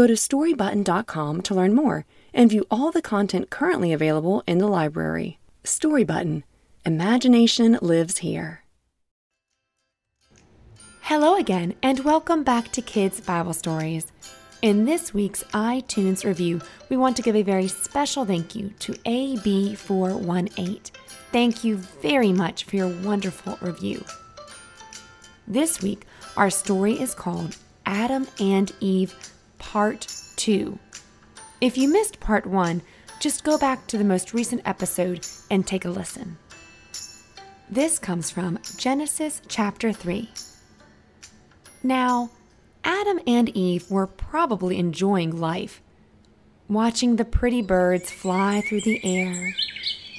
Go to storybutton.com to learn more and view all the content currently available in the library. Storybutton Imagination lives here. Hello again, and welcome back to Kids Bible Stories. In this week's iTunes review, we want to give a very special thank you to AB418. Thank you very much for your wonderful review. This week, our story is called Adam and Eve Part 2. If you missed Part 1, just go back to the most recent episode and take a listen. This comes from Genesis chapter 3. Now, Adam and Eve were probably enjoying life, watching the pretty birds fly through the air,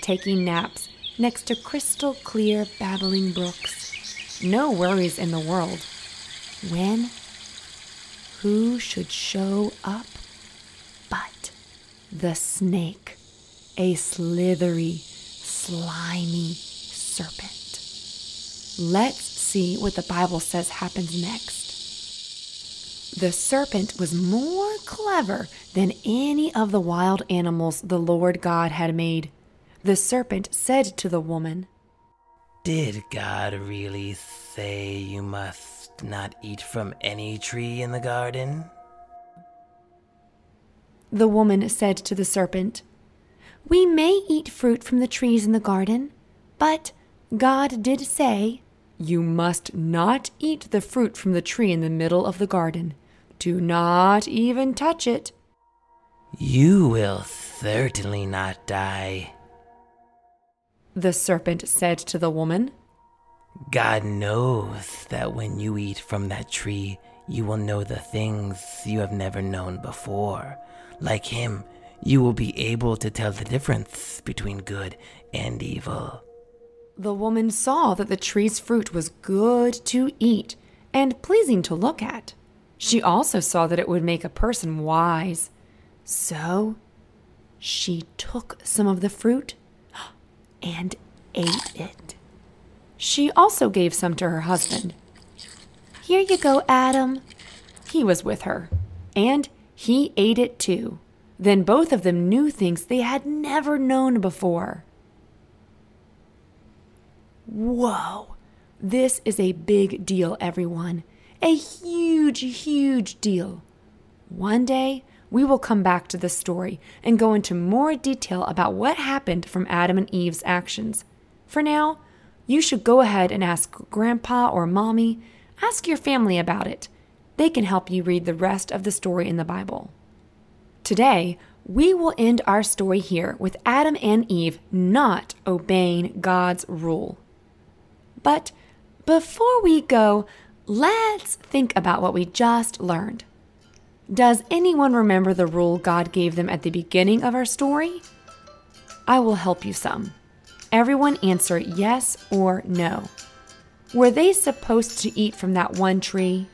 taking naps next to crystal clear babbling brooks. No worries in the world. When? Who should show up but the snake, a slithery, slimy, serpent. Let's see what the Bible says happens next. The serpent was more clever than any of the wild animals the Lord God had made. The serpent said to the woman, Did God really say you must not eat from any tree in the garden? The woman said to the serpent, We may eat fruit from the trees in the garden, but God did say, You must not eat the fruit from the tree in the middle of the garden. Do not even touch it. You will certainly not die. The serpent said to the woman, God knows that when you eat from that tree, you will know the things you have never known before. Like him, you will be able to tell the difference between good and evil. The woman saw that the tree's fruit was good to eat and pleasing to look at. She also saw that it would make a person wise. So she took some of the fruit and ate it. She also gave some to her husband. Here you go, Adam. He was with her, and he ate it too. Then both of them knew things they had never known before. Whoa, this is a big deal, everyone. A huge, huge deal. One day, we will come back to this story and go into more detail about what happened from Adam and Eve's actions. For now, you should go ahead and ask Grandpa or Mommy, ask your family about it. They can help you read the rest of the story in the Bible. Today, we will end our story here with Adam and Eve not obeying God's rule. But before we go, let's think about what we just learned. Does anyone remember the rule God gave them at the beginning of our story? I will help you some. Everyone answer yes or no. Were they supposed to eat from that one tree?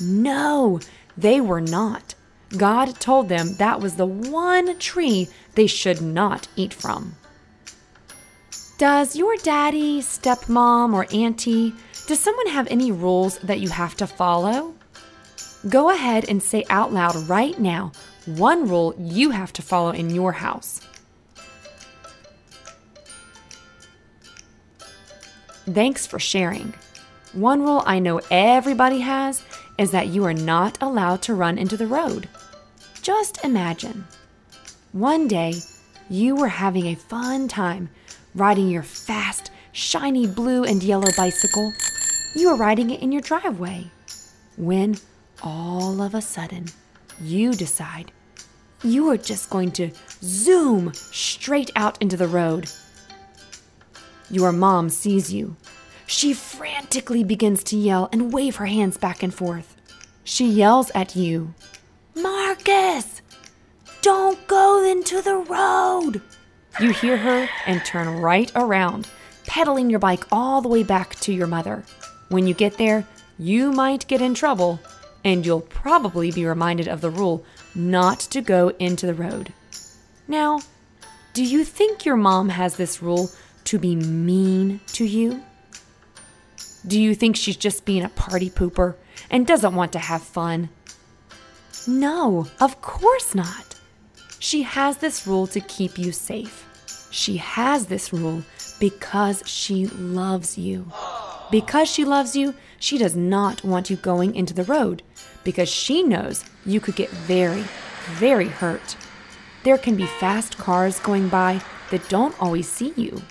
No, they were not. God told them that was the one tree they should not eat from. Does your daddy, stepmom, or auntie, does someone have any rules that you have to follow? Go ahead and say out loud right now one rule you have to follow in your house. Thanks for sharing. One rule I know everybody has is that you are not allowed to run into the road. Just imagine. One day, you were having a fun time riding your fast, shiny blue and yellow bicycle. You were riding it in your driveway. When all of a sudden, you decide you are just going to zoom straight out into the road. Your mom sees you. She frantically begins to yell and wave her hands back and forth. She yells at you, Marcus, don't go into the road. You hear her and turn right around, pedaling your bike all the way back to your mother. When you get there, you might get in trouble, and you'll probably be reminded of the rule not to go into the road. Now, do you think your mom has this rule to be mean to you? Do you think she's just being a party pooper and doesn't want to have fun? No, of course not. She has this rule to keep you safe. She has this rule because she loves you. Because she loves you, she does not want you going into the road because she knows you could get very, very hurt. There can be fast cars going by that don't always see you.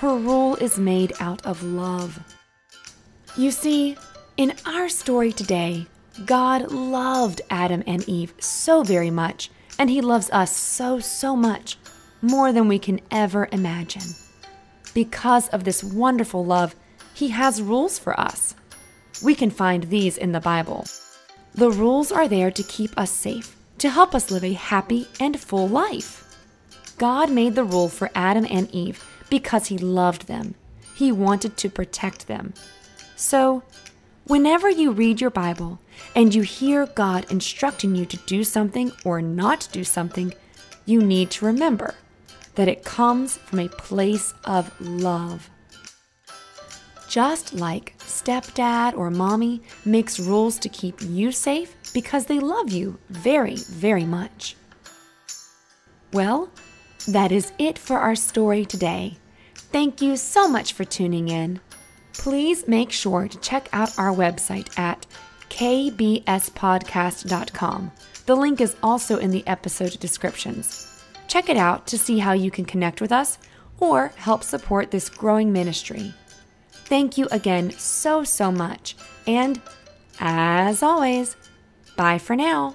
Her rule is made out of love. You see, in our story today, God loved Adam and Eve so very much, and He loves us so, so much, more than we can ever imagine. Because of this wonderful love, He has rules for us. We can find these in the Bible. The rules are there to keep us safe, to help us live a happy and full life. God made the rule for Adam and Eve because He loved them. He wanted to protect them. So, whenever you read your Bible and you hear God instructing you to do something or not do something, you need to remember that it comes from a place of love. Just like stepdad or mommy makes rules to keep you safe because they love you very, very much. Well, that is it for our story today. Thank you so much for tuning in please make sure to check out our website at kbspodcast.com. The link is also in the episode descriptions. Check it out to see how you can connect with us or help support this growing ministry. Thank you again so, so much. And as always, bye for now.